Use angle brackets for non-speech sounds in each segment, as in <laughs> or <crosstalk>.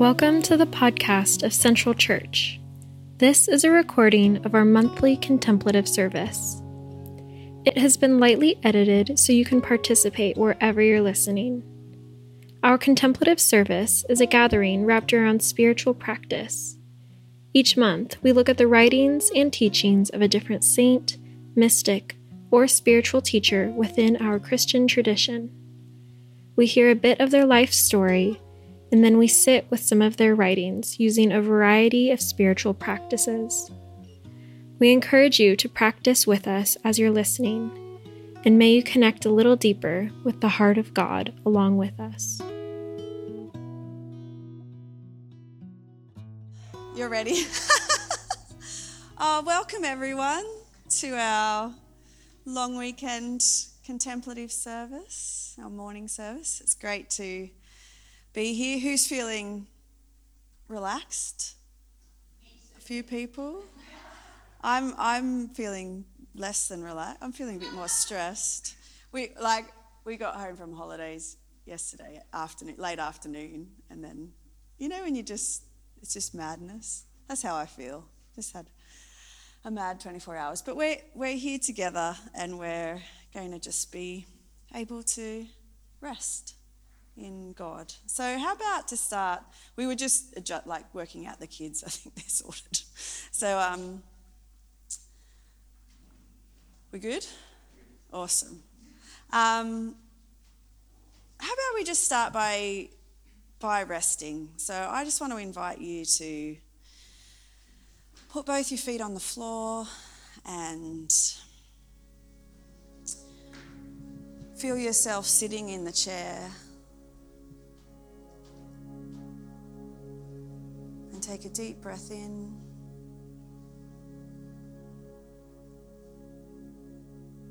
Welcome to the podcast of Central Church. This is a recording of our monthly contemplative service. It has been lightly edited so you can participate wherever you're listening. Our contemplative service is a gathering wrapped around spiritual practice. Each month, we look at the writings and teachings of a different saint, mystic, or spiritual teacher within our Christian tradition. We hear a bit of their life story, and then we sit with some of their writings using a variety of spiritual practices. We encourage you to practice with us as you're listening, and may you connect a little deeper with the heart of God along with us. You're ready? <laughs> uh, welcome, everyone, to our long weekend contemplative service, our morning service. It's great to be here. Who's feeling relaxed? A few people. I'm I'm feeling less than relaxed. I'm feeling a bit more stressed. We like we got home from holidays yesterday afternoon, late afternoon, and then you know when you just it's just madness. That's how I feel. Just had a mad 24 hours. But we're, we're here together and we're going to just be able to rest in God. So, how about to start? We were just adjust, like working out the kids. <laughs> I think they're sorted. So, um, we good? Awesome. Um, how about we just start by by resting? So, I just want to invite you to Put both your feet on the floor and feel yourself sitting in the chair. Take a deep breath in.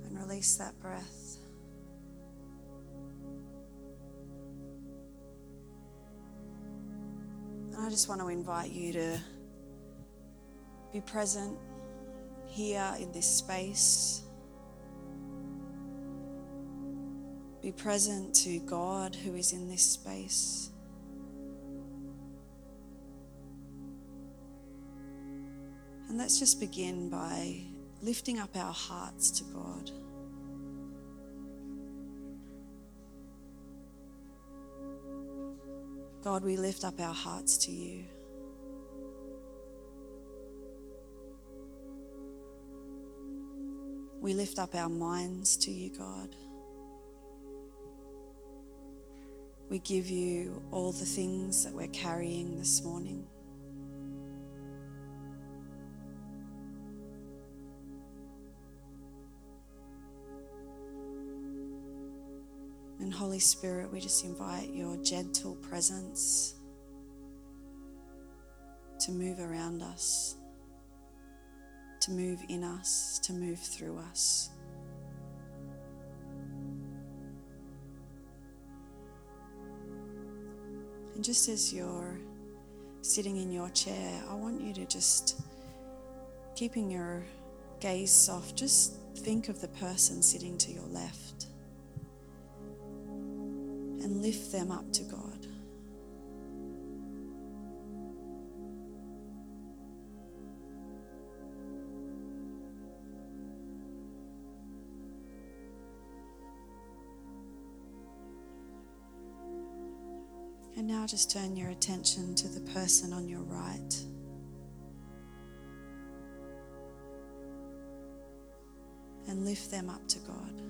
And release that breath. And I just want to invite you to be present here in this space. Be present to God who is in this space. Let's just begin by lifting up our hearts to God. God, we lift up our hearts to you. We lift up our minds to you, God. We give you all the things that we're carrying this morning. And Holy Spirit, we just invite your gentle presence to move around us to move in us, to move through us. And just as you're sitting in your chair, I want you to just, keeping your gaze soft, just think of the person sitting to your left and lift them up to God. And now just turn your attention to the person on your right. And lift them up to God.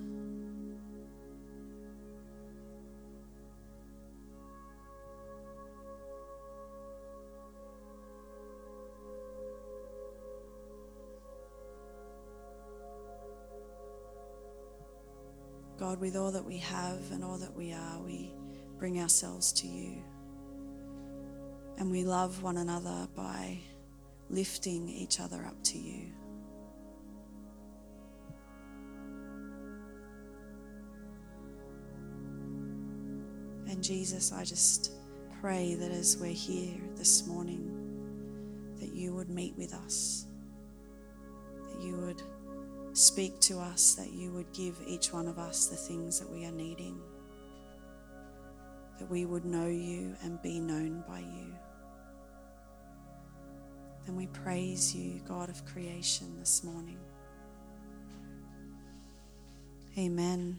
God, with all that we have and all that we are, we bring ourselves to you. And we love one another by lifting each other up to you. And Jesus, I just pray that as we're here this morning, that you would meet with us, that you would speak to us, that you would give each one of us the things that we are needing, that we would know you and be known by you. then we praise you, God of creation, this morning. Amen.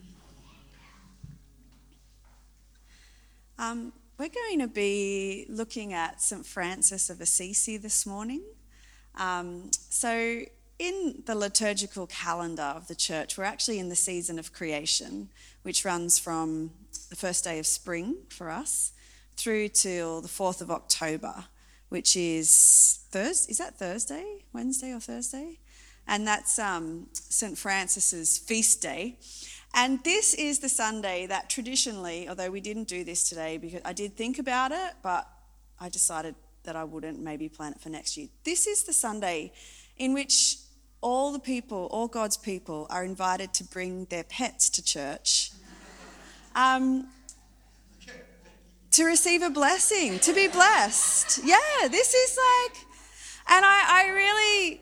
Um, we're going to be looking at St. Francis of Assisi this morning. Um, so, in the liturgical calendar of the church, we're actually in the season of creation, which runs from the first day of spring for us through till the 4th of October, which is Thursday. Is that Thursday? Wednesday or Thursday? And that's um, St. Francis's feast day. And this is the Sunday that traditionally, although we didn't do this today because I did think about it, but I decided that I wouldn't maybe plan it for next year. This is the Sunday in which all the people, all God's people, are invited to bring their pets to church um, to receive a blessing, to be blessed. Yeah, this is like, and I, I really,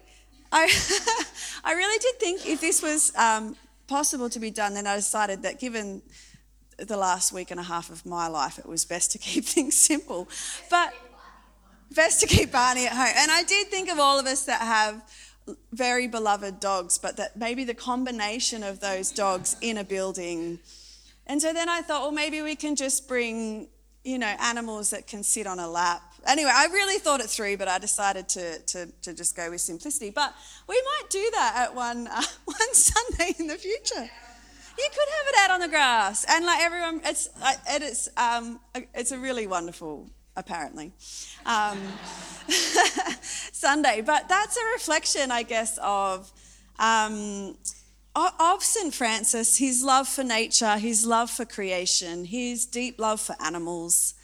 I, <laughs> I really did think if this was um, possible to be done, then I decided that given the last week and a half of my life, it was best to keep <laughs> things simple. But best to keep Barney at home. And I did think of all of us that have very beloved dogs, but that maybe the combination of those dogs in a building. And so then I thought, well, maybe we can just bring, you know, animals that can sit on a lap anyway, I really thought it through, but I decided to, to, to just go with simplicity. But we might do that at one, uh, <laughs> one Sunday in the future. You could have it out on the grass, and like everyone, it's uh, it's um, it's a really wonderful, apparently, um, <laughs> Sunday. But that's a reflection, I guess, of um, of St. Francis, his love for nature, his love for creation, his deep love for animals,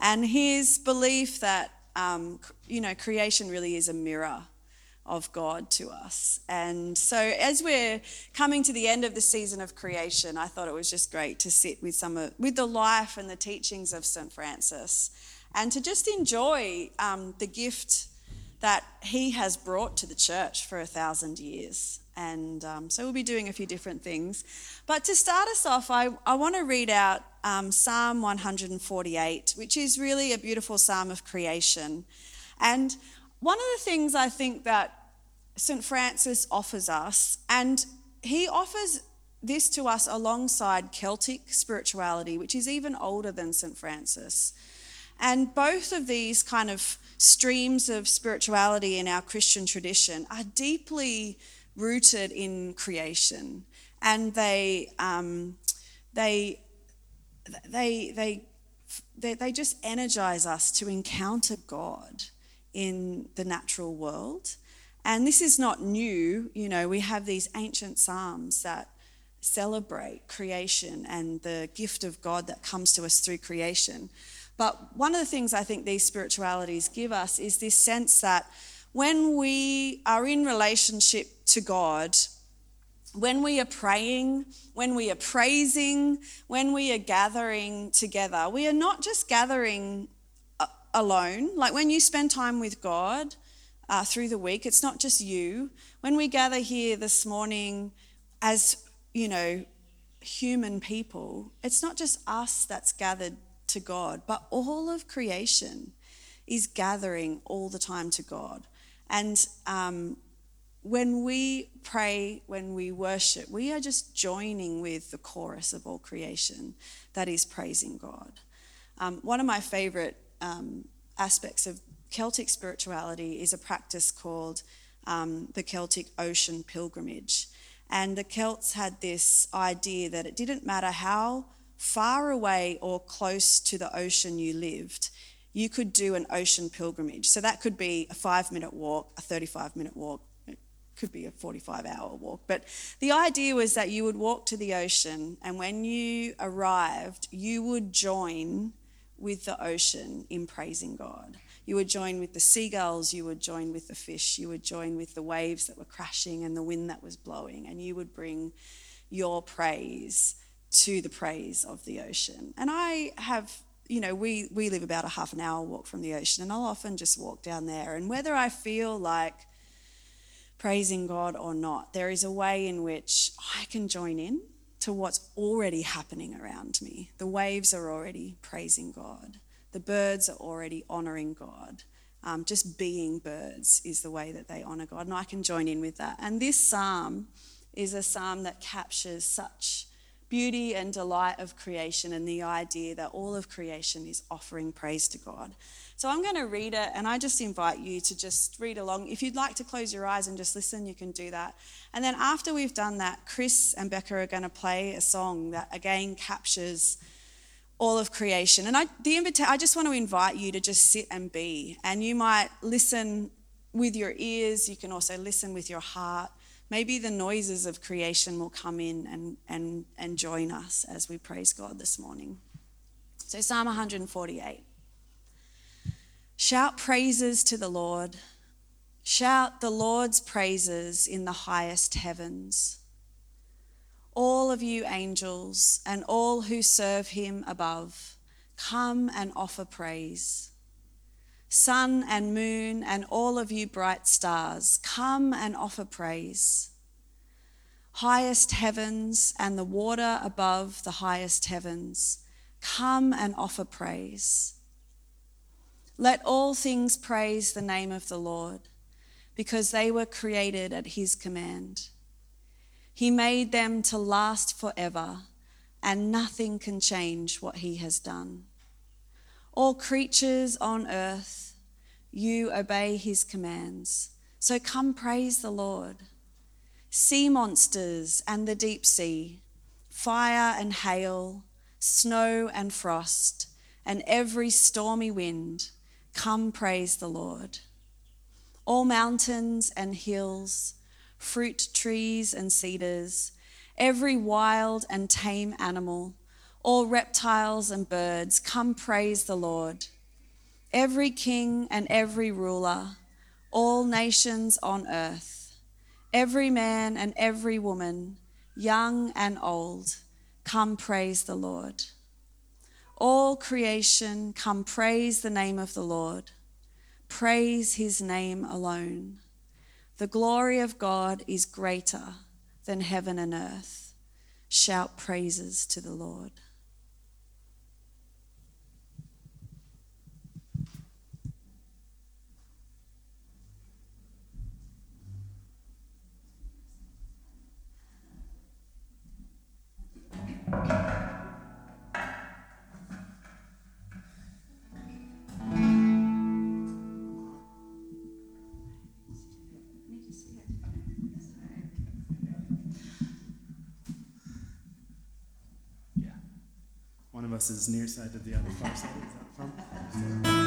and his belief that, um, you know, creation really is a mirror of God to us. And so, as we're coming to the end of the season of creation, I thought it was just great to sit with some of, with the life and the teachings of St. Francis and to just enjoy um, the gift that he has brought to the church for a thousand years. And um, so we'll be doing a few different things. But to start us off, I, I want to read out um, Psalm 148, which is really a beautiful psalm of creation. And one of the things I think that St. Francis offers us, and he offers this to us alongside Celtic spirituality, which is even older than St. Francis. And both of these kind of streams of spirituality in our Christian tradition are deeply rooted in creation, and they um, they they they they, they just energize us to encounter God in the natural world. And this is not new. You know, we have these ancient psalms that celebrate creation and the gift of God that comes to us through creation. But one of the things I think these spiritualities give us is this sense that when we are in relationship to God, when we are praying, when we are praising, when we are gathering together, we are not just gathering alone. Like when you spend time with God uh, through the week, it's not just you. When we gather here this morning as, you know, human people, it's not just us that's gathered to God, but all of creation is gathering all the time to God. And um, when we pray, when we worship, we are just joining with the chorus of all creation that is praising God. Um, one of my favorite um, aspects of Celtic spirituality is a practice called um, the Celtic Ocean Pilgrimage. And the Celts had this idea that it didn't matter how far away or close to the ocean you lived, you could do an ocean pilgrimage. So that could be a five minute walk, a 35 minute walk, it could be a 45 hour walk. But the idea was that you would walk to the ocean, and when you arrived, you would join with the ocean in praising God. You would join with the seagulls, you would join with the fish, you would join with the waves that were crashing and the wind that was blowing, and you would bring your praise to the praise of the ocean. And I have you know, we, we live about a half an hour walk from the ocean, and I'll often just walk down there. And whether I feel like praising God or not, there is a way in which I can join in to what's already happening around me. The waves are already praising God, the birds are already honoring God. um, just being birds is the way that they honour God. And I can join in with that. And this psalm is a psalm that captures such beauty and delight of creation and the idea that all of creation is offering praise to God. So I'm going to read it and I just invite you to just read along. If you'd like to close your eyes and just listen, you can do that. And then after we've done that, Chris and Becca are going to play a song that again captures all of creation. And I the invita- I just want to invite you to just sit and be. And you might listen with your ears, you can also listen with your heart maybe the noises of creation will come in and, and, and join us as we praise God this morning. So, Psalm 148 Shout praises to the Lord, shout the Lord's praises in the highest heavens. All of you angels and all who serve him above, come and offer praise. Sun and moon, and all of you bright stars, come and offer praise. Highest heavens and the water above the highest heavens, come and offer praise. Let all things praise the name of the Lord, because they were created at his command. He made them to last forever, and nothing can change what he has done. All creatures on earth, you obey his commands. So come praise the Lord. Sea monsters and the deep sea, fire and hail, snow and frost, and every stormy wind, come praise the Lord. All mountains and hills, fruit trees and cedars, every wild and tame animal, all reptiles and birds, come praise the Lord. Every king and every ruler, all nations on earth, every man and every woman, young and old, come praise the Lord. All creation, come praise the name of the Lord. Praise his name alone. The glory of God is greater than heaven and earth. Shout praises to the Lord. One of us is near side to the other far side. Is that fun? <laughs>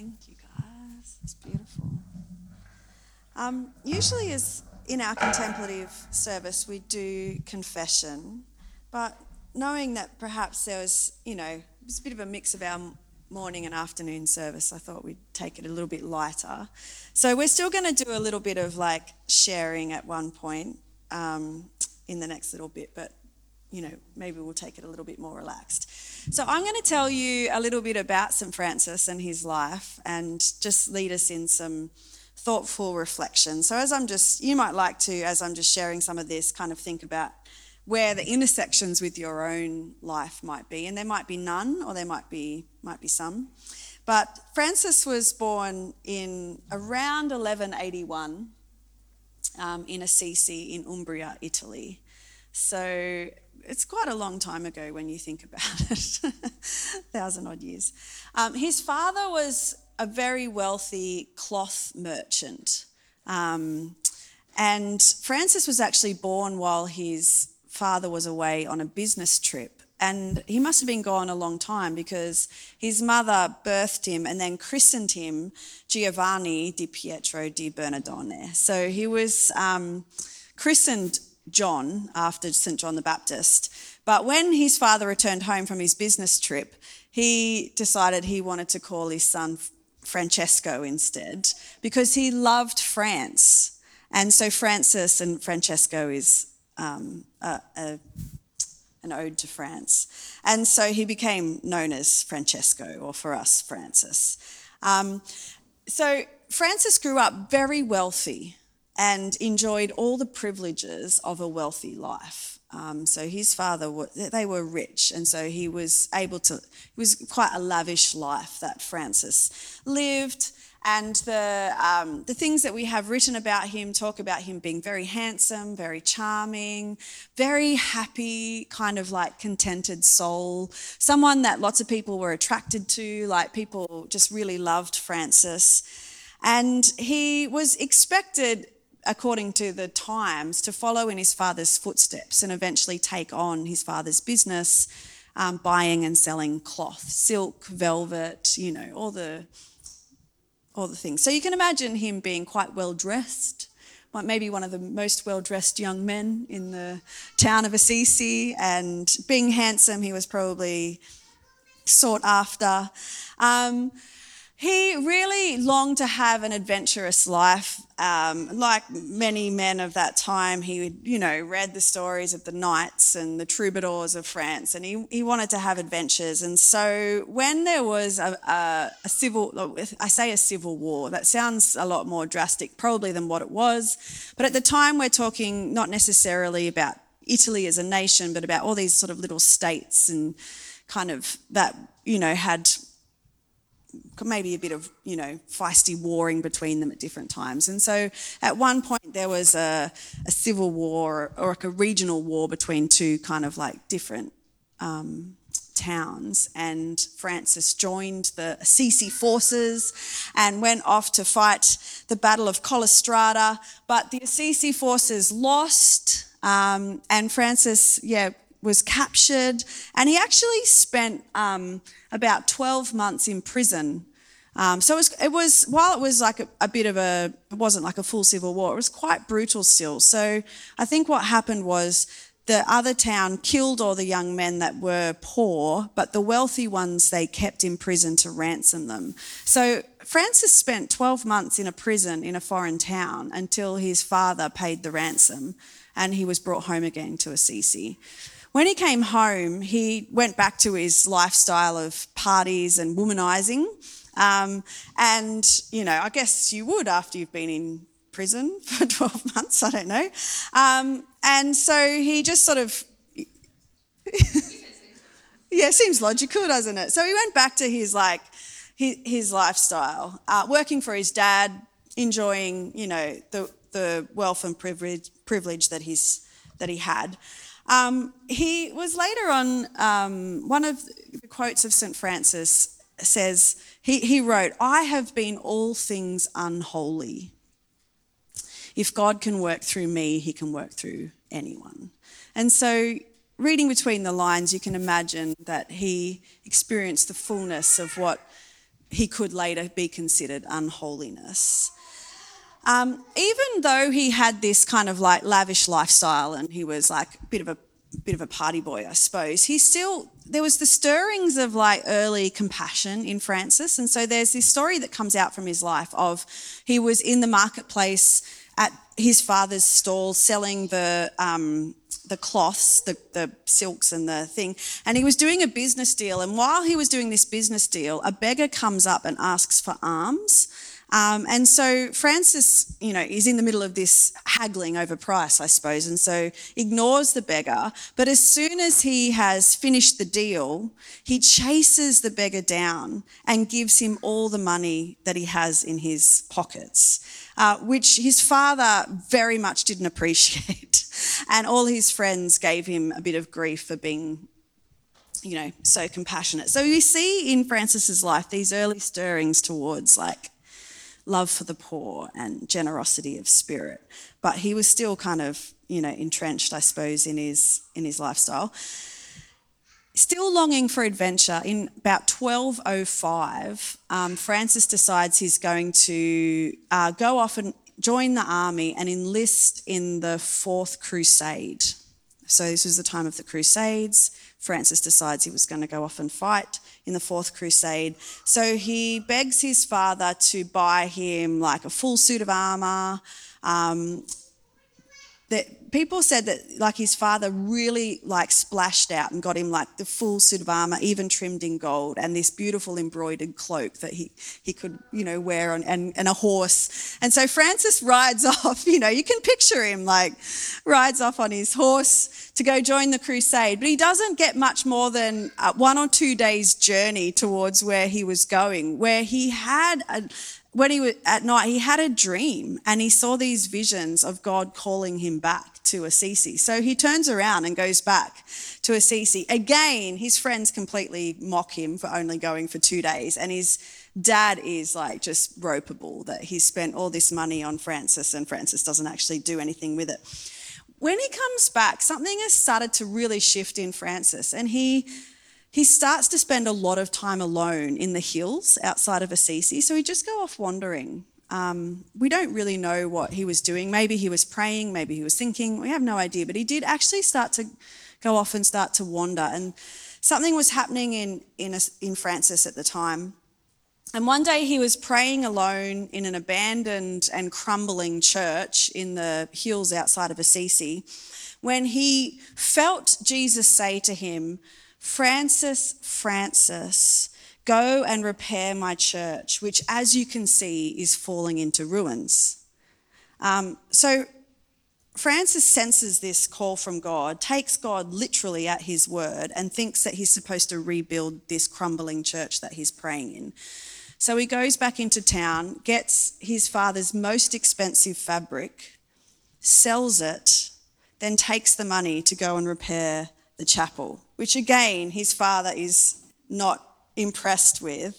Thank you, guys. It's beautiful. Um, usually, as in our contemplative service, we do confession, but knowing that perhaps there was, you know, it was a bit of a mix of our morning and afternoon service, I thought we'd take it a little bit lighter. So we're still going to do a little bit of like sharing at one point um, in the next little bit, but you know, maybe we'll take it a little bit more relaxed. So I'm going to tell you a little bit about St. Francis and his life and just lead us in some thoughtful reflection. So as I'm just, you might like to, as I'm just sharing some of this, kind of think about where the intersections with your own life might be. And there might be none or there might be, might be some. But Francis was born in around 1181 um, in Assisi in Umbria, Italy. So it's quite a long time ago when you think about <laughs> it, thousand odd years. Um, his father was a very wealthy cloth merchant. Um, and Francis was actually born while his father was away on a business trip. And he must have been gone a long time because his mother birthed him and then christened him Giovanni di Pietro di Bernardone. So he was um, christened John after St. John the Baptist. But when his father returned home from his business trip, he decided he wanted to call his son Francesco instead because he loved France. And so Francis and Francesco is um, a, a, an ode to France. And so he became known as Francesco, or for us, Francis. Um, so Francis grew up very wealthy and enjoyed all the privileges of a wealthy life. Um, so his father, they were rich, and so he was able to. It was quite a lavish life that Francis lived, and the um, the things that we have written about him talk about him being very handsome, very charming, very happy, kind of like contented soul. Someone that lots of people were attracted to, like people just really loved Francis, and he was expected according to the times, to follow in his father's footsteps and eventually take on his father's business, um, buying and selling cloth, silk, velvet, you know, all the all the things. So you can imagine him being quite well dressed, maybe one of the most well dressed young men in the town of Assisi, and being handsome, he was probably sought after. Um, he really longed to have an adventurous life. Um, like many men of that time, he, you know, read the stories of the knights and the troubadours of France, and he, he wanted to have adventures. And so, when there was a, a, a civil, I say a civil war, that sounds a lot more drastic, probably than what it was. But at the time, we're talking not necessarily about Italy as a nation, but about all these sort of little states and kind of that, you know, had maybe a bit of you know feisty warring between them at different times. And so at one point there was a, a civil war or like a regional war between two kind of like different um, towns. And francis joined the assisi forces and went off to fight the battle of Collestrada, but the assisi forces lost um, and francis yeah was captured and he actually spent um, about 12 months in prison um, so it was, it was, while it was like a, a, bit of a, it wasn't like a full civil war, it was quite brutal still. So I think what happened was the other town killed all the young men that were poor, but the wealthy ones they kept in prison to ransom them. So Francis spent 12 months in a prison in a foreign town until his father paid the ransom and he was brought home again to Assisi. When he came home, he went back to his lifestyle of parties and womanizing. Um, and, you know, I guess you would after you've been in prison <laughs> for 12 months, I don't know. Um, and so he just sort of. <laughs> yeah, seems logical, doesn't it? So he went back to his like his, lifestyle, uh, working for his dad, enjoying you know the the wealth and privilege privilege that he's that he had. Um, he was later on um, one of the quotes of St Francis says he, he wrote, "I have been all things unholy." if God can work through me, he can work through anyone. And so, reading between the lines, you can imagine that he experienced the fullness of what he could later be considered unholiness. Um, even though he had this kind of like lavish lifestyle and he was like a bit of a bit of a party boy, I suppose, he still there was the stirrings of like early compassion in Francis, and so there's this story that comes out from his life of he was in the marketplace at his father's stall selling the um, the cloths, the, the silks and the thing. And he was doing a business deal. And while he was doing this business deal, a beggar comes up and asks for alms. Um, and so Francis, you know, is in the middle of this haggling over price, I suppose, and so ignores the beggar. But as soon as he has finished the deal, he chases the beggar down and gives him all the money that he has in his pockets. Uh, which his father very much didn't <laughs> appreciate. and all his friends gave him a bit of grief for being, you know, so compassionate. So we see in Francis's life these early stirrings towards like love for the poor and generosity of spirit. But he was still kind of, you know, entrenched, I suppose, in his in his lifestyle. Still longing for adventure, in about 1205, um, Francis decides he's going to uh, go off and join the army and enlist in the Fourth Crusade. So, this was the time of the Crusades. Francis decides he was going to go off and fight in the Fourth Crusade. So, he begs his father to buy him like a full suit of armour, um, that people said that like his father really like splashed out and got him like the full suit of armor even trimmed in gold and this beautiful embroidered cloak that he he could you know wear on and, and a horse. And so francis rides <laughs> off you know you can picture him like rides off on his horse to go join the crusade but he doesn't get much more than uh, one or two days journey towards where he was going where he had a, when he was at night, he had a dream and he saw these visions of God calling him back to Assisi. So he turns around and goes back to Assisi. Again, his friends completely mock him for only going for two days. And his dad is like just ropeable that he spent all this money on Francis and Francis doesn't actually do anything with it. When he comes back, something has started to really shift in Francis and he he starts to spend a lot of time alone in the hills outside of Assisi. So he just go off wandering. Um, we don't really know what he was doing. Maybe he was praying, maybe he was thinking. We have no idea. But he did actually start to go off and start to wander. And something was happening in, in, in Francis at the time. And one day he was praying alone in an abandoned and crumbling church in the hills outside of Assisi when he felt Jesus say to him, Francis, Francis, go and repair my church, which, as you can see, is falling into ruins. Um, so Francis senses this call from God, takes God literally at his word, and thinks that he's supposed to rebuild this crumbling church that he's praying in. So he goes back into town, gets his father's most expensive fabric, sells it, then takes the money to go and repair the chapel, which again, his father is not impressed with.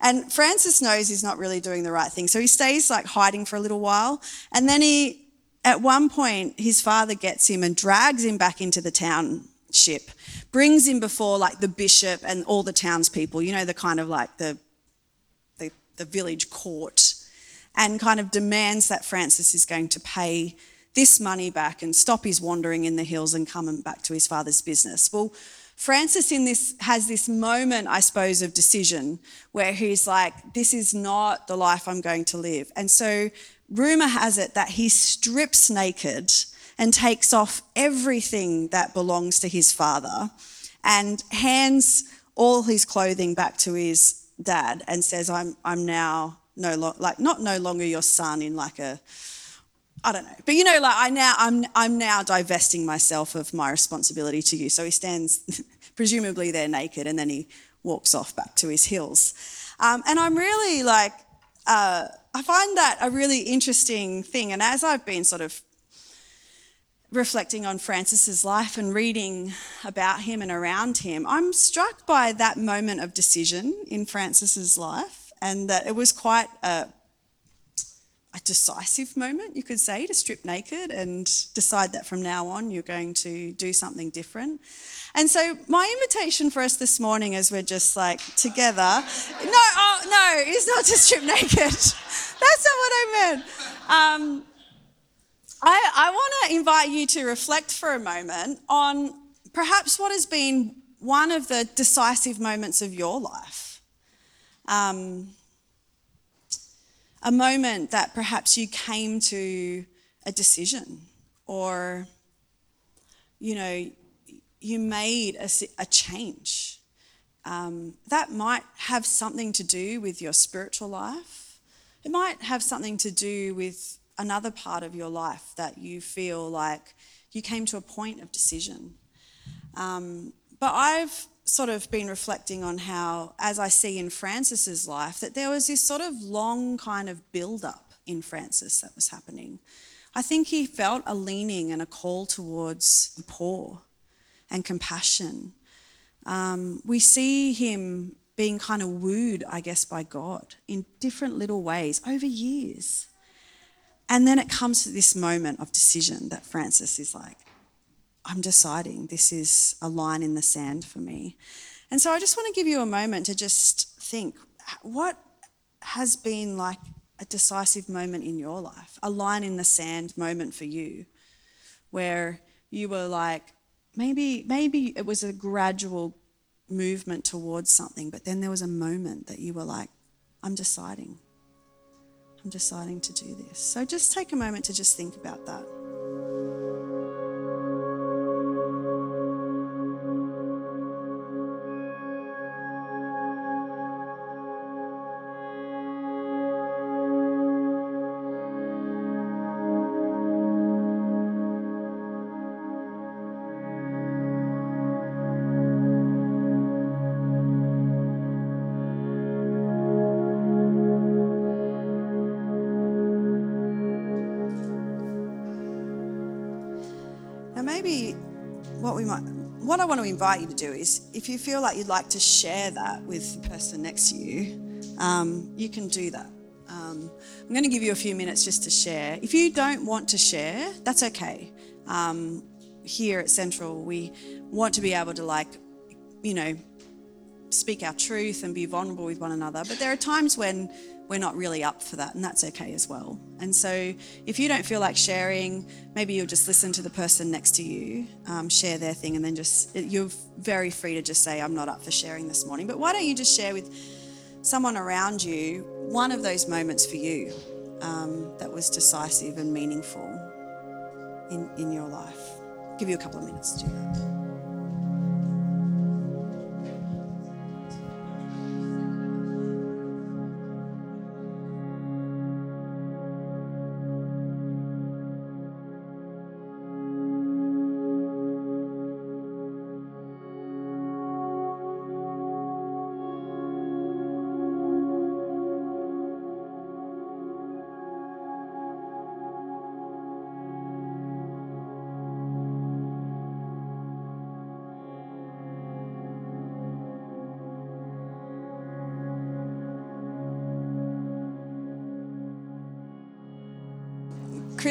And Francis knows he's not really doing the right thing. So he stays like hiding for a little while. And then he, at one point, his father gets him and drags him back into the township, brings him before like the bishop and all the townspeople, you know, the kind of like the, the, the village court, and kind of demands that Francis is going to pay this money back and stop his wandering in the hills and come back to his father's business. Well, Francis in this has this moment, I suppose, of decision where he's like, this is not the life I'm going to live. And so rumor has it that he strips naked and takes off everything that belongs to his father and hands all his clothing back to his dad and says, I'm, I'm now no like not no longer your son in like a I don't know. But you know, like I now I'm I'm now divesting myself of my responsibility to you. So he stands <laughs> presumably there naked and then he walks off back to his hills. Um, and I'm really like uh, I find that a really interesting thing. And as I've been sort of reflecting on Francis's life and reading about him and around him, I'm struck by that moment of decision in Francis's life, and that it was quite a, a decisive moment, you could say, to strip naked and decide that from now on you're going to do something different. And so, my invitation for us this morning, as we're just like together, no, oh, no, it's not to strip naked. <laughs> That's not what I meant. Um, I, I want to invite you to reflect for a moment on perhaps what has been one of the decisive moments of your life. Um, a moment that perhaps you came to a decision or, you know, you made a, a change. Um, that might have something to do with your spiritual life. It might have something to do with another part of your life that you feel like you came to a point of decision. Um, but I've sort of been reflecting on how, as I see in Francis's life, that there was this sort of long kind of build up in Francis that was happening. I think he felt a leaning and a call towards the poor and compassion. Um, we see him being kind of wooed, I guess, by God in different little ways over years. And then it comes to this moment of decision that Francis is like, I'm deciding this is a line in the sand for me. And so I just want to give you a moment to just think what has been like a decisive moment in your life, a line in the sand moment for you, where you were like, maybe, maybe it was a gradual movement towards something, but then there was a moment that you were like, I'm deciding. I'm deciding to do this. So just take a moment to just think about that. Invite you to do is, if you feel like you'd like to share that with the person next to you, um, you can do that. Um, I'm going to give you a few minutes just to share. If you don't want to share, that's okay. Um, here at Central, we want to be able to, like, you know, speak our truth and be vulnerable with one another. But there are times when we're not really up for that, and that's okay as well. And so, if you don't feel like sharing, maybe you'll just listen to the person next to you, um, share their thing, and then just you're very free to just say, I'm not up for sharing this morning. But why don't you just share with someone around you one of those moments for you um, that was decisive and meaningful in, in your life? I'll give you a couple of minutes to do that.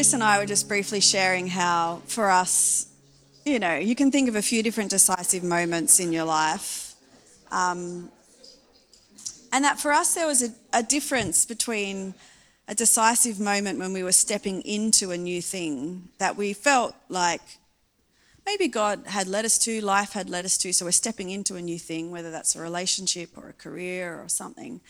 Chris and I were just briefly sharing how, for us, you know, you can think of a few different decisive moments in your life. Um, and that for us, there was a, a difference between a decisive moment when we were stepping into a new thing that we felt like maybe God had led us to, life had led us to, so we're stepping into a new thing, whether that's a relationship or a career or something.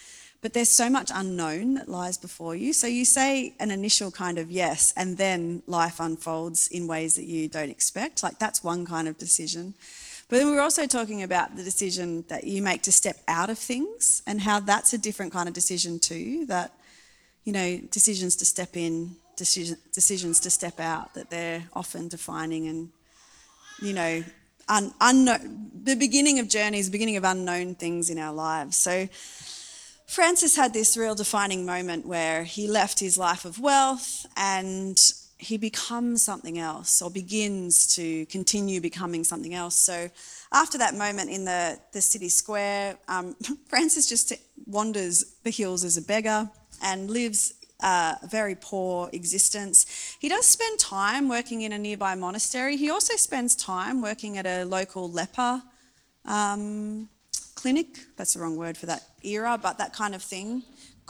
But there's so much unknown that lies before you. So you say an initial kind of yes, and then life unfolds in ways that you don't expect. Like that's one kind of decision. But then we were also talking about the decision that you make to step out of things and how that's a different kind of decision too. That, you know, decisions to step in, decision, decisions to step out, that they're often defining and you know, un, unknown, the beginning of journeys, the beginning of unknown things in our lives. So Francis had this real defining moment where he left his life of wealth and he becomes something else or begins to continue becoming something else. So after that moment in the, the city square, um, <laughs> Francis just wanders the hills as a beggar and lives a very poor existence. He does spend time working in a nearby monastery. He also spends time working at a local leper um, clinic. That's the wrong word for that era, but that kind of thing.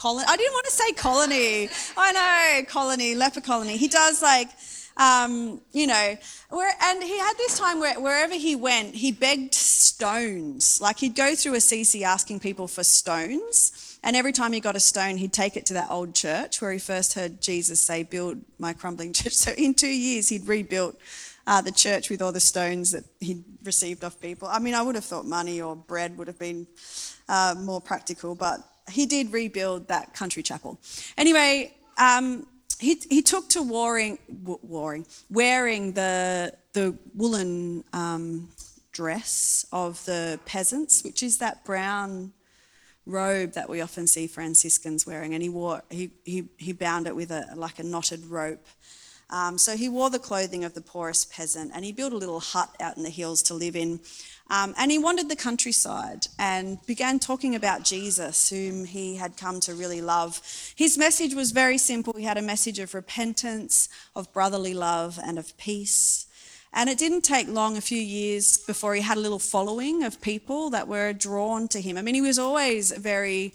I didn't want to say colony. I know, colony, leper colony. He does like, um, you know, where, and he had this time where wherever he went, he begged stones. Like he'd go through Assisi asking people for stones. And every time he got a stone, he'd take it to that old church where he first heard Jesus say, Build my crumbling church. <laughs> So in two years, he'd rebuilt uh, the church with all the stones that he'd received off people. I mean, I would have thought money or bread would have been uh, more practical, but he did rebuild that country chapel. Anyway, um, he, he took to warring, warring, wearing the, the woolen um, dress of the peasants, which is that brown robe that we often see Franciscans wearing, and he wore he he, he bound it with a like a knotted rope. Um, so he wore the clothing of the poorest peasant, and he built a little hut out in the hills to live in. Um, and he wandered the countryside and began talking about Jesus, whom he had come to really love. His message was very simple. He had a message of repentance, of brotherly love, and of peace. And it didn't take long, a few years, before he had a little following of people that were drawn to him. I mean, he was always very,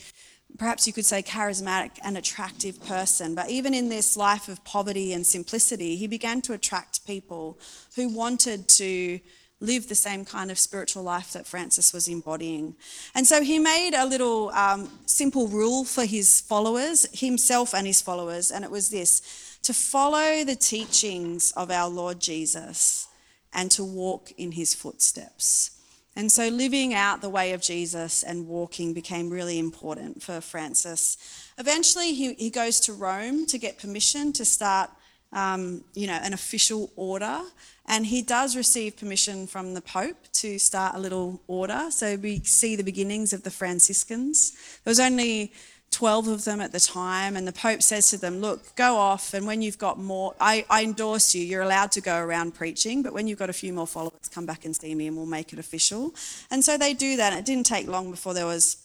perhaps you could say, charismatic and attractive person. But even in this life of poverty and simplicity, he began to attract people who wanted to live the same kind of spiritual life that Francis was embodying. And so he made a little um, simple rule for his followers, himself and his followers, and it was this to follow the teachings of our Lord Jesus and to walk in his footsteps. And so living out the way of Jesus and walking became really important for Francis. Eventually, he, he goes to Rome to get permission to start, um, you know, an official order. And he does receive permission from the Pope to start a little order. So we see the beginnings of the Franciscans. There was only 12 of them at the time, and the Pope says to them, Look, go off, and when you've got more, I, I, endorse you. You're allowed to go around preaching, but when you've got a few more followers, come back and see me and we'll make it official. And so they do that. It didn't take long before there was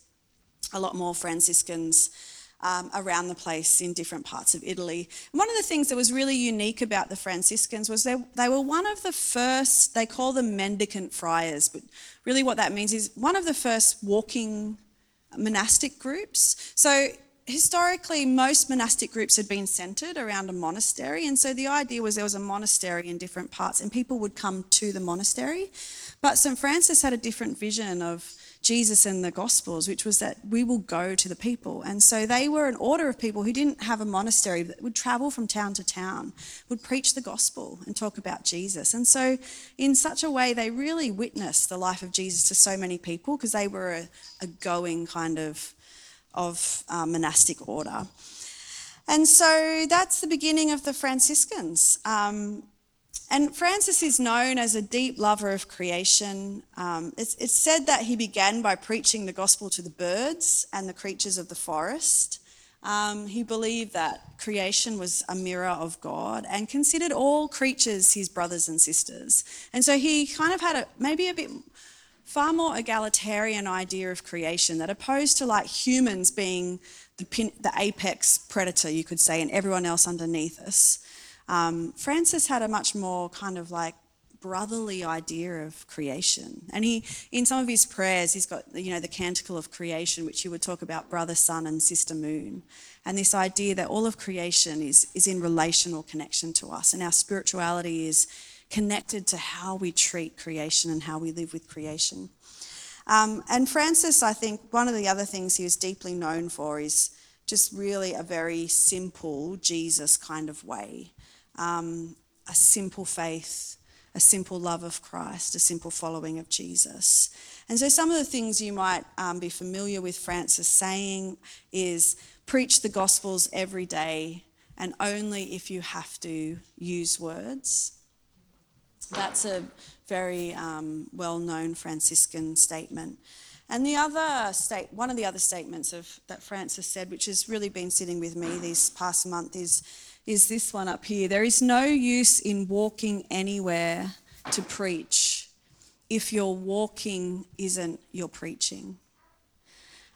a lot more Franciscans. Um, around the place in different parts of Italy. And one of the things that was really unique about the Franciscans was they, they were one of the first, they call them mendicant friars, but really what that means is one of the first walking monastic groups. So historically, most monastic groups had been centered around a monastery. And so the idea was there was a monastery in different parts and people would come to the monastery. But St. Francis had a different vision of Jesus and the Gospels, which was that we will go to the people. And so they were an order of people who didn't have a monastery, but would travel from town to town, would preach the Gospel and talk about Jesus. And so, in such a way, they really witnessed the life of Jesus to so many people because they were a, a, going kind of, of uh, monastic order. And so that's the beginning of the Franciscans. Um, and Francis is known as a deep lover of creation. Um, it's, it's, said that he began by preaching the gospel to the birds and the creatures of the forest. Um, he believed that creation was a mirror of God and considered all creatures his brothers and sisters. And so he kind of had a maybe a bit far more egalitarian idea of creation that opposed to like humans being the, pin, the apex predator, you could say, and everyone else underneath us. Um, Francis had a much more kind of like brotherly idea of creation. And he, in some of his prayers, he's got, you know, the canticle of creation, which he would talk about brother sun and sister moon. And this idea that all of creation is, is in relational connection to us, and our spirituality is connected to how we treat creation and how we live with creation. Um, and Francis, I think one of the other things he was deeply known for is just really a very simple Jesus kind of way, um, a simple faith, a simple love of Christ, a simple following of Jesus. And so, some of the things you might um, be familiar with Francis saying is preach the Gospels every day and only if you have to use words. That's a very um, well known Franciscan statement. And the other state, one of the other statements of, that Francis said, which has really been sitting with me this past month, is, is this one up here. There is no use in walking anywhere to preach if your walking isn't your preaching.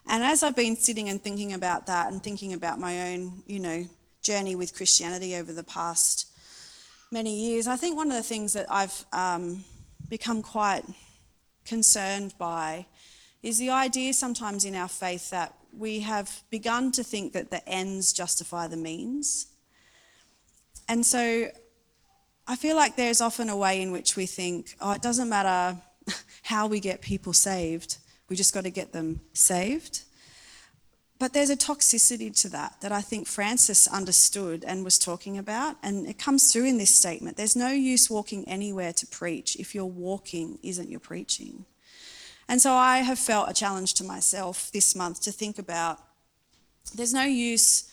And as I've been sitting and thinking about that and thinking about my own, you know, journey with Christianity over the past many years, I think one of the things that I've um, become quite concerned by is the idea sometimes in our faith that we have begun to think that the ends justify the means. And so I feel like there's often a way in which we think, oh, it doesn't matter <laughs> how we get people saved, we just got to get them saved. But there's a toxicity to that that I think Francis understood and was talking about. And it comes through in this statement. There's no use walking anywhere to preach if your walking isn't your preaching. And so I have felt a challenge to myself this month to think about there's no use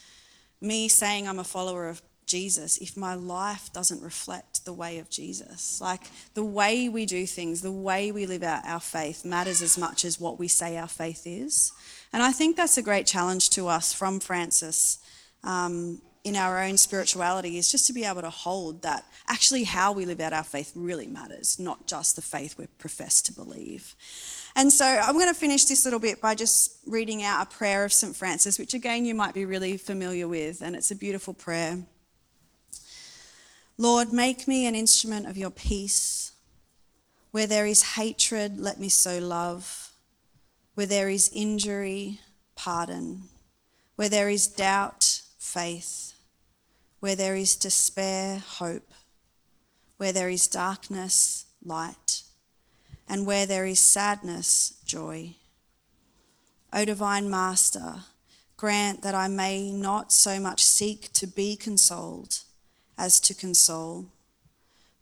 me saying I'm a follower of Jesus if my life doesn't reflect the way of Jesus. Like the way we do things, the way we live out our faith matters as much as what we say our faith is. And I think that's a great challenge to us from Francis um, in our own spirituality is just to be able to hold that actually how we live out our faith really matters, not just the faith we profess to believe. And so I'm going to finish this little bit by just reading out a prayer of St. Francis, which again you might be really familiar with, and it's a beautiful prayer. Lord, make me an instrument of your peace. Where there is hatred, let me sow love. Where there is injury, pardon. Where there is doubt, faith. Where there is despair, hope. Where there is darkness, light. And where there is sadness, joy. O divine Master, grant that I may not so much seek to be consoled as to console,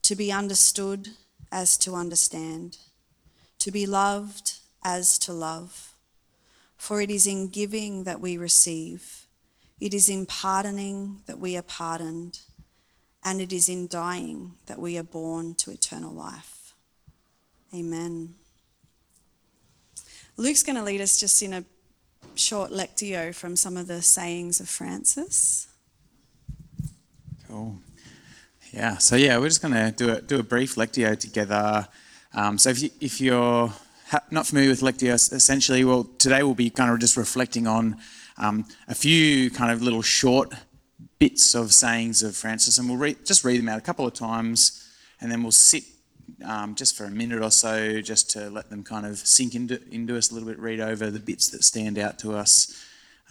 to be understood as to understand, to be loved as to love. For it is in giving that we receive, it is in pardoning that we are pardoned, and it is in dying that we are born to eternal life. Amen. Luke's going to lead us just in a short lectio from some of the sayings of Francis. Cool. Yeah. So yeah, we're just going to do a do a brief lectio together. Um, so if you if you're not familiar with Lectio, essentially, well, today we'll be kind of just reflecting on um, a few kind of little short bits of sayings of Francis, and we'll read, just read them out a couple of times, and then we'll sit um, just for a minute or so, just to let them kind of sink into, into us a little bit, read over the bits that stand out to us,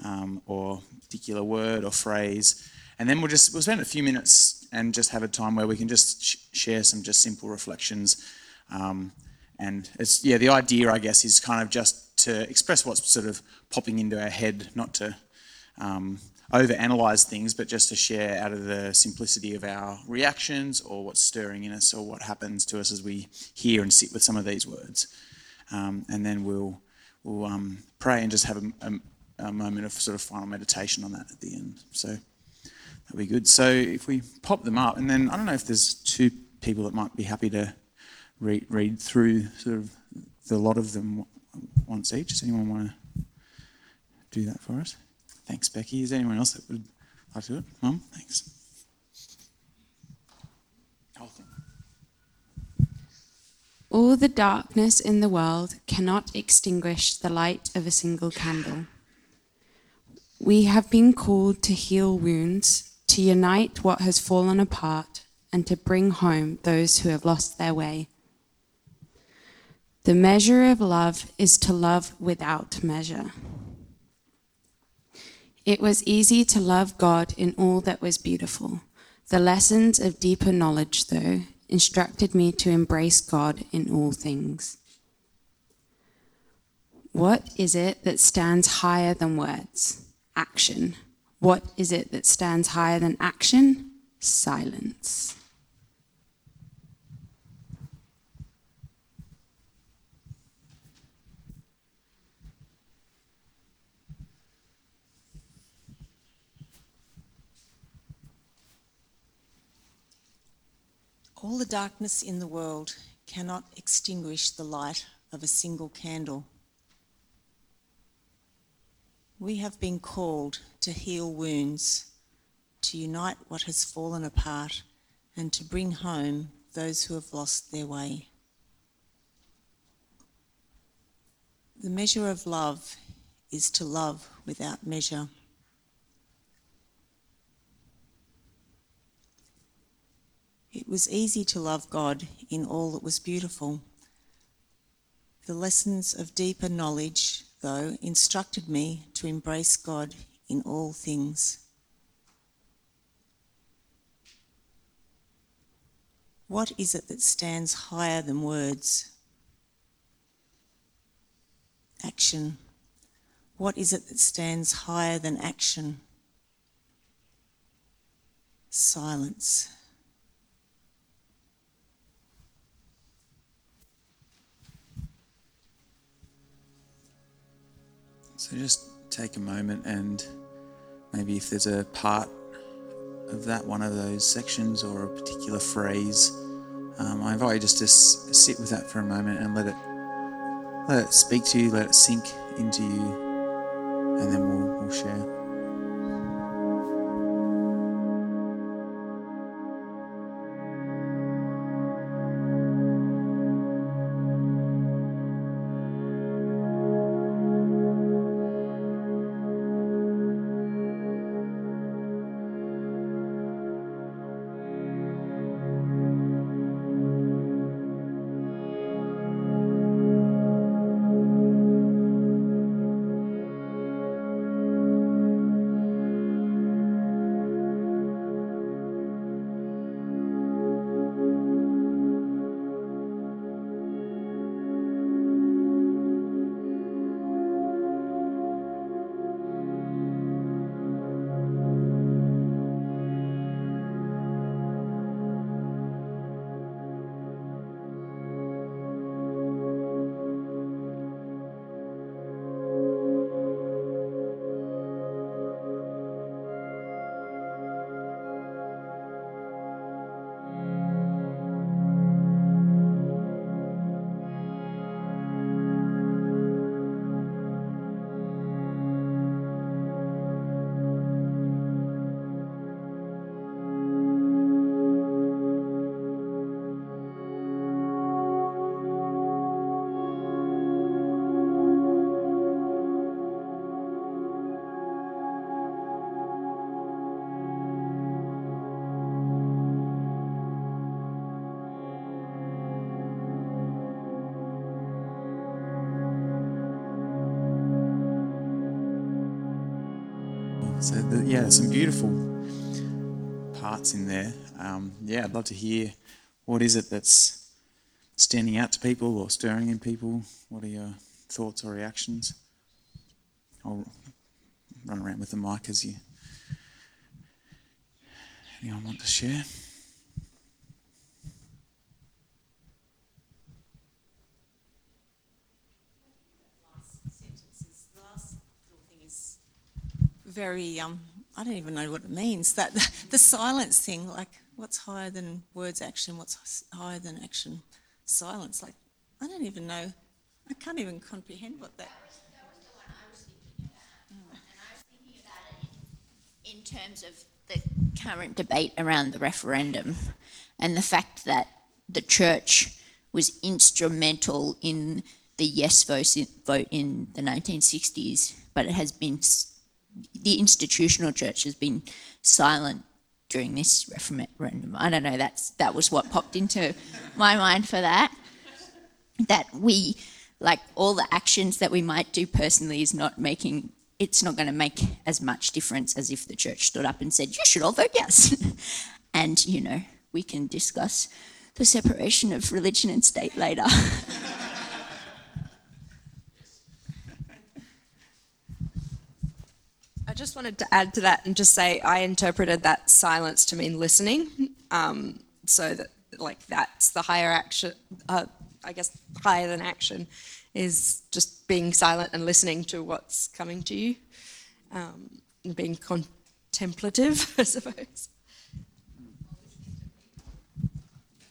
um, or particular word or phrase, and then we'll just we'll spend a few minutes and just have a time where we can just sh- share some just simple reflections. Um, and it's, yeah, the idea, I guess, is kind of just to express what's sort of popping into our head, not to um, over-analyze things, but just to share out of the simplicity of our reactions or what's stirring in us or what happens to us as we hear and sit with some of these words. Um, and then we'll, we'll um, pray and just have a, a, a moment of sort of final meditation on that at the end. So that'll be good. So if we pop them up, and then I don't know if there's two people that might be happy to read, read through sort of the lot of them once each. Does anyone want to do that for us? Thanks, Becky. Is anyone else that would like to do it? Mum, thanks. All the darkness in the world cannot extinguish the light of a single candle. We have been called to heal wounds, to unite what has fallen apart, and to bring home those who have lost their way. The measure of love is to love without measure. It was easy to love God in all that was beautiful. The lessons of deeper knowledge, though, instructed me to embrace God in all things. What is it that stands higher than words? Action. What is it that stands higher than action? Silence. All the darkness in the world cannot extinguish the light of a single candle. We have been called to heal wounds, to unite what has fallen apart, and to bring home those who have lost their way. The measure of love is to love without measure. It was easy to love God in all that was beautiful. The lessons of deeper knowledge, though, instructed me to embrace God in all things. What is it that stands higher than words? Action. What is it that stands higher than action? Silence. So just take a moment and maybe if there's a part of that one of those sections or a particular phrase, um, I invite you just to s- sit with that for a moment and let it let it speak to you, let it sink into you, and then we'll, we'll share. So the, yeah, there's some beautiful parts in there. Um, yeah, I'd love to hear what is it that's standing out to people or stirring in people. What are your thoughts or reactions? I'll run around with the mic as you. Anyone want to share? sentences. The last little thing is very, um, I don't even know what it means. That the silence thing, like what's higher than words action, what's higher than action silence. Like, I don't even know, I can't even comprehend what that. in terms of the current debate around the referendum and the fact that the church was instrumental in the yes vote in, the 1960s, but it has been, the institutional church has been silent during this referendum. I don't know. That's that was what popped into my mind for that. That we like all the actions that we might do personally is not making it's not going to make as much difference as if the church stood up and said you should all vote yes <laughs> and you know we can discuss the separation of religion and state later <laughs> I just wanted to add to that and just say I interpreted that silence to mean listening. Um, so that, like, that's the higher action, uh, I guess, higher than action is just being silent and listening to what's coming to you um, and being contemplative, <laughs> I suppose.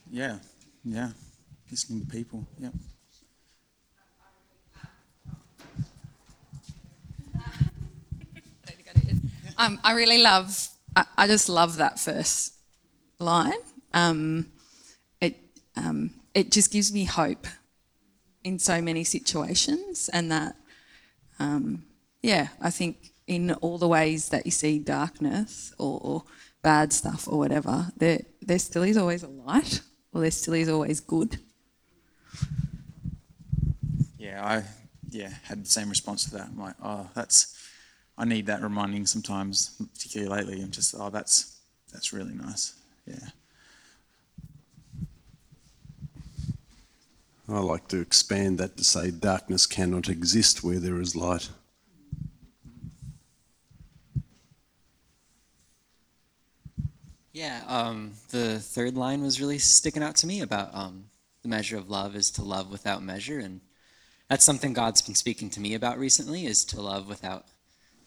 Yeah, yeah. Listening to people. Yep. Um, I really love, I, I, just love that first line. Um, it, um, it just gives me hope in so many situations, and that, um, yeah, I think in all the ways that you see darkness or, or bad stuff or whatever, there, there still is always a light, or there still is always good. Yeah, I yeah had the same response to that. I'm like, oh, that's I need that reminding sometimes, particularly lately. I'm just, oh, that's that's really nice. Yeah. I like to expand that to say darkness cannot exist where there is light. Yeah, um, the third line was really sticking out to me about um, the measure of love is to love without measure, and that's something God's been speaking to me about recently is to love without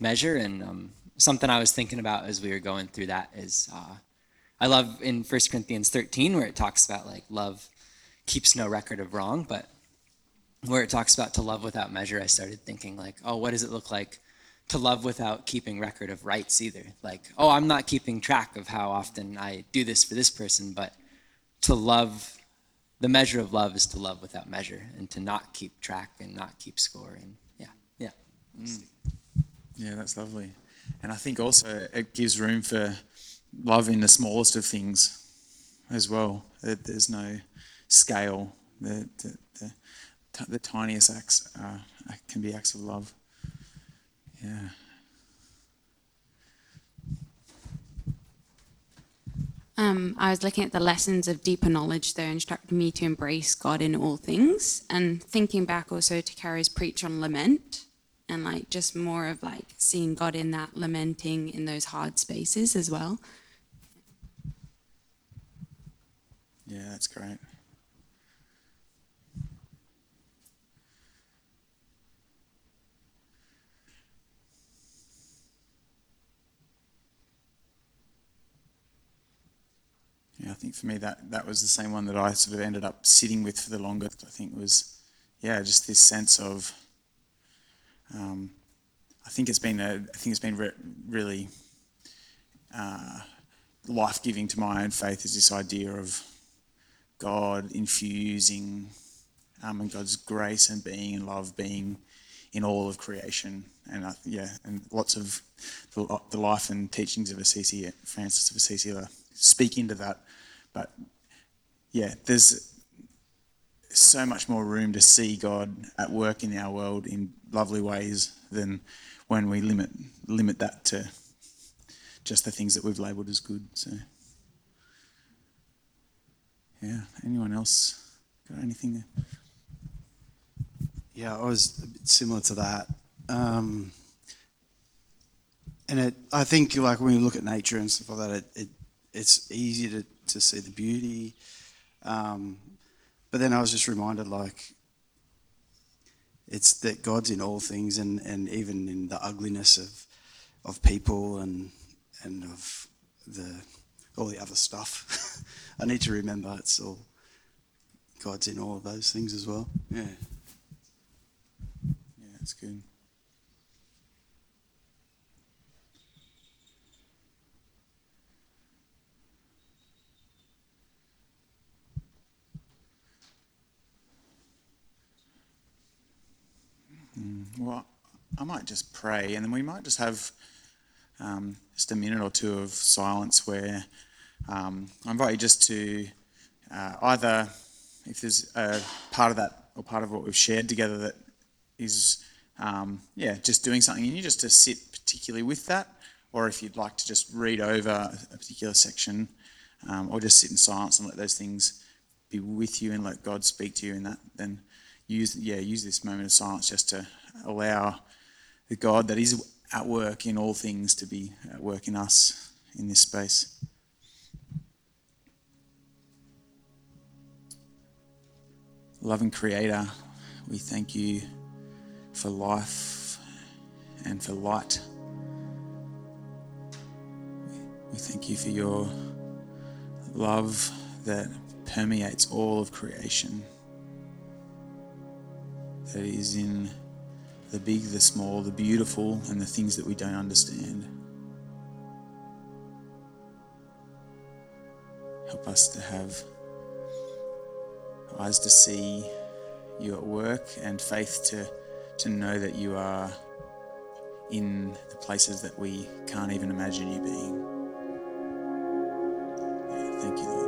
measure. And um, something I was thinking about as we were going through that is uh, I love in 1 Corinthians 13 where it talks about like love keeps no record of wrong, but where it talks about to love without measure, I started thinking like, oh, what does it look like to love without keeping record of rights either? Like, oh, I'm not keeping track of how often I do this for this person, but to love, the measure of love is to love without measure and to not keep track and not keep score. And yeah, yeah. Mm. Yeah, that's lovely. And I think also it gives room for love in the smallest of things as well. There's no scale. The, the, the, the tiniest acts uh, can be acts of love. Yeah. Um, I was looking at the lessons of deeper knowledge, though, instructing me to embrace God in all things, and thinking back also to Carrie's preach on lament and like just more of like seeing God in that, lamenting in those hard spaces as well. Yeah, that's great. Yeah, I think for me that that was the same one that I sort of ended up sitting with for the longest. I think was, yeah, just this sense of um, I think it's been a, I think it's been re- really uh, life giving to my own faith is this idea of God infusing um, and God's grace and being and love being in all of creation, and uh, yeah, and lots of the, the, life and teachings of Assisi, Francis of Assisi, speak into that. But yeah, there's so much more room to see God at work in our world in lovely ways than when we limit limit that to just the things that we've labelled as good. So, yeah. Anyone else got anything? There? Yeah, I was similar to that. Um, and it, I think, like when you look at nature and stuff like that, it, it it's easy to, to see the beauty. Um, but then I was just reminded, like, it's that God's in all things, and, and even in the ugliness of of people and and of the all the other stuff. <laughs> I need to remember it's all God's in all of those things as well. Yeah. Yeah, that's good. Mm, well, I might just pray, and then we might just have um, just a minute or two of silence where um, I invite you just to uh, either, if there's a part of that or part of what we've shared together that is, um, yeah, just doing something in you, just to sit particularly with that, or if you'd like to just read over a particular section, um, or just sit in silence and let those things be with you and let God speak to you in that, then use yeah use this moment of silence just to allow the God that is at work in all things to be at work in us in this space. Loving Creator, we thank you for life and for light. We thank you for your love that permeates all of creation, that is in the big, the small, the beautiful, and the things that we don't understand. Help us to have eyes to see you at work and faith to, to know that you are in the places that we can't even imagine you being. Yeah, thank you, Lord.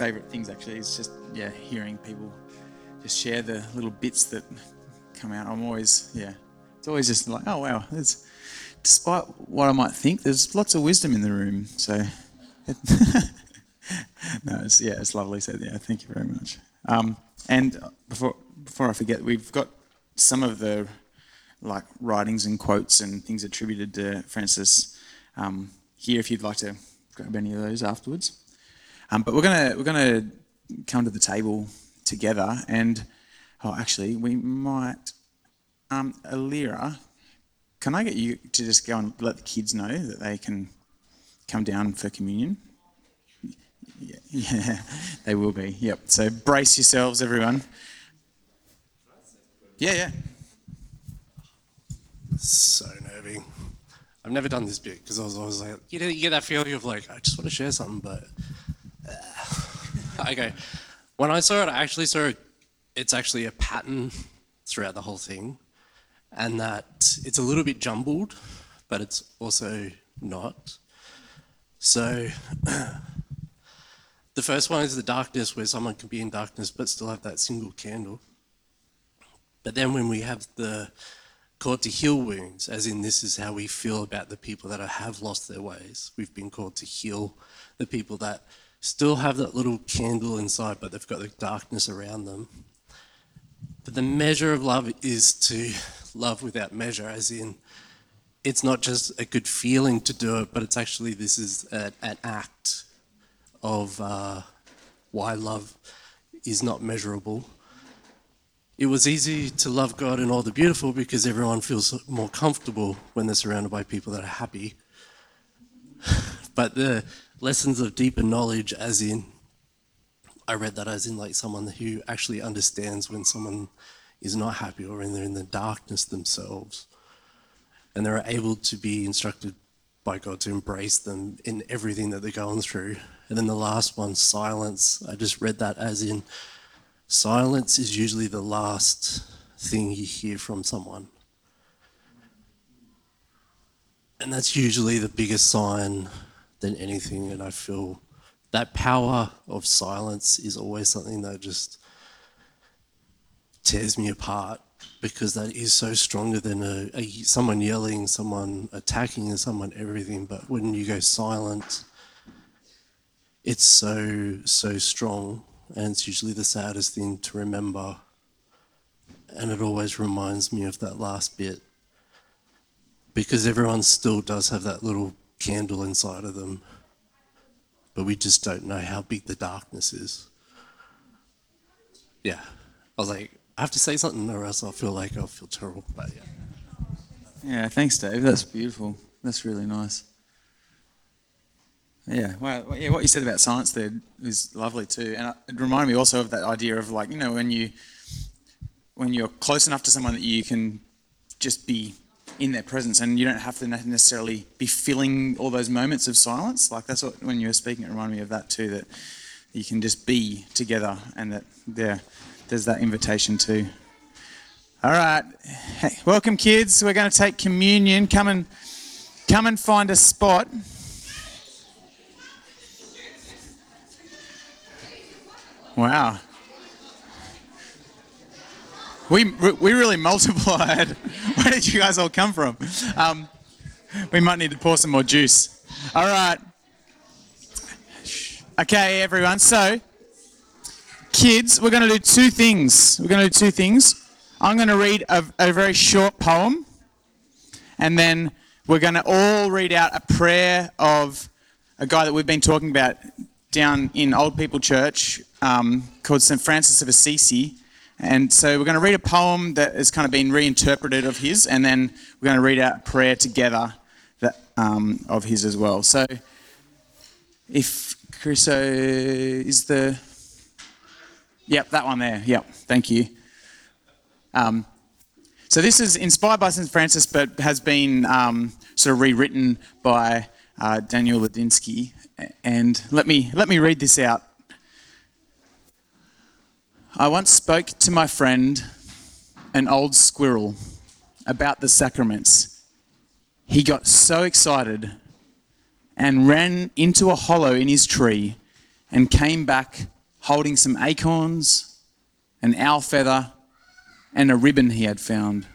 It's favourite things, actually. It's just yeah, hearing people just share the little bits that come out. I'm always yeah, it's always just like oh wow. There's, despite what I might think, there's lots of wisdom in the room. So <laughs> no, it's yeah, it's lovely. So yeah, thank you very much. Um, and before before I forget, we've got some of the like writings and quotes and things attributed to Francis um, here if you'd like to grab any of those afterwards. Um, but we're gonna we're gonna come to the table together, and oh, actually, we might. Um, Alira, can I get you to just go and let the kids know that they can come down for communion? Yeah, <laughs> yeah they will be. Yep. So brace yourselves, everyone. Yeah, yeah. So nervy. I've never done this bit because I was always like, you know, you get that feeling of like, I just want to share something, but. <sighs> okay. When I saw it, I actually saw it, it's actually a pattern throughout the whole thing, and that it's a little bit jumbled, but it's also not. So <clears throat> the first one is the darkness, where someone can be in darkness but still have that single candle. But then when we have the called to heal wounds, as in this is how we feel about the people that have lost their ways. We've been called to heal the people that still have that little candle inside, but they've got the darkness around them. But the measure of love is to love without measure, as in it's not just a good feeling to do it, but it's actually this is a, an act of uh, why love is not measurable it was easy to love God and all the beautiful because everyone feels more comfortable when they're surrounded by people that are happy. <sighs> But the lessons of deeper knowledge, as in, I read that as in like someone who actually understands when someone is not happy or when they're in the darkness themselves. And they're able to be instructed by God to embrace them in everything that they're going through. And then the last one, silence, I just read that as in, Silence is usually the last thing you hear from someone. And that's usually the biggest sign than anything. And I feel that power of silence is always something that just tears me apart because that is so stronger than a, a, someone yelling, someone attacking, and someone everything. But when you go silent, it's so, so strong and it's usually the saddest thing to remember. And it always reminds me of that last bit because everyone still does have that little candle inside of them, but we just don't know how big the darkness is. Yeah, I was like, I have to say something or else I'll feel like I'll feel terrible. But yeah. Yeah, thanks, Dave. That's beautiful. That's really nice. Yeah, well, yeah, what you said about science there is lovely too, and it reminded me also of that idea of like you know when you when you're close enough to someone that you can just be in their presence, and you don't have to necessarily be filling all those moments of silence. Like that's what when you were speaking, it reminded me of that too. That you can just be together, and that there, there's that invitation too. All right, hey, welcome, kids. We're going to take communion. Come and come and find a spot. Wow. We, we really multiplied. <laughs> Where did you guys all come from? Um, we might need to pour some more juice. All right. Okay, everyone. So, kids, we're going to do two things. We're going to do two things. I'm going to read a, a very short poem, and then we're going to all read out a prayer of a guy that we've been talking about down in Old People Church um, called St. Francis of Assisi. And so we're going to read a poem that has kind of been reinterpreted of his, and then we're going to read out a prayer together that, um, of his as well. So if Chris is the. Yep, that one there. Yep, thank you. Um, so this is inspired by St. Francis, but has been um, sort of rewritten by uh, Daniel Ladinsky. And let me, let me read this out. I once spoke to my friend, an old squirrel, about the sacraments. He got so excited and ran into a hollow in his tree and came back holding some acorns, an owl feather, and a ribbon he had found.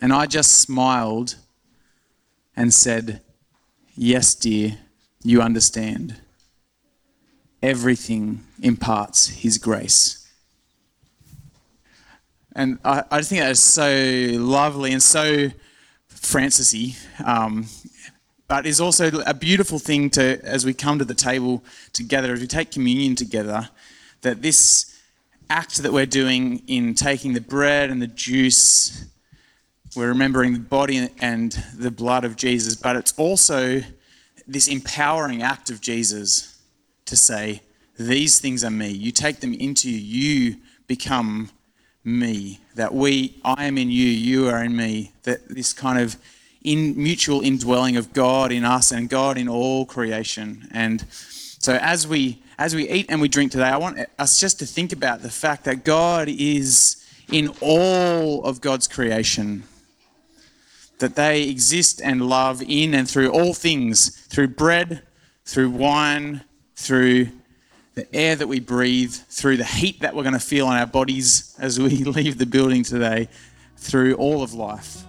And I just smiled and said, Yes, dear, you understand. Everything imparts His grace. And I, I just think that is so lovely and so Francisy, um, but is also a beautiful thing to, as we come to the table together, as we take communion together, that this act that we're doing in taking the bread and the juice we're remembering the body and the blood of Jesus, but it's also this empowering act of Jesus to say, These things are me. You take them into you, you become me. That we, I am in you, you are in me. That this kind of in mutual indwelling of God in us and God in all creation. And so as we as we eat and we drink today, I want us just to think about the fact that God is in all of God's creation that they exist and love in and through all things, through bread, through wine, through the air that we breathe, through the heat that we're going to feel on our bodies as we <laughs> leave the building today, through all of life.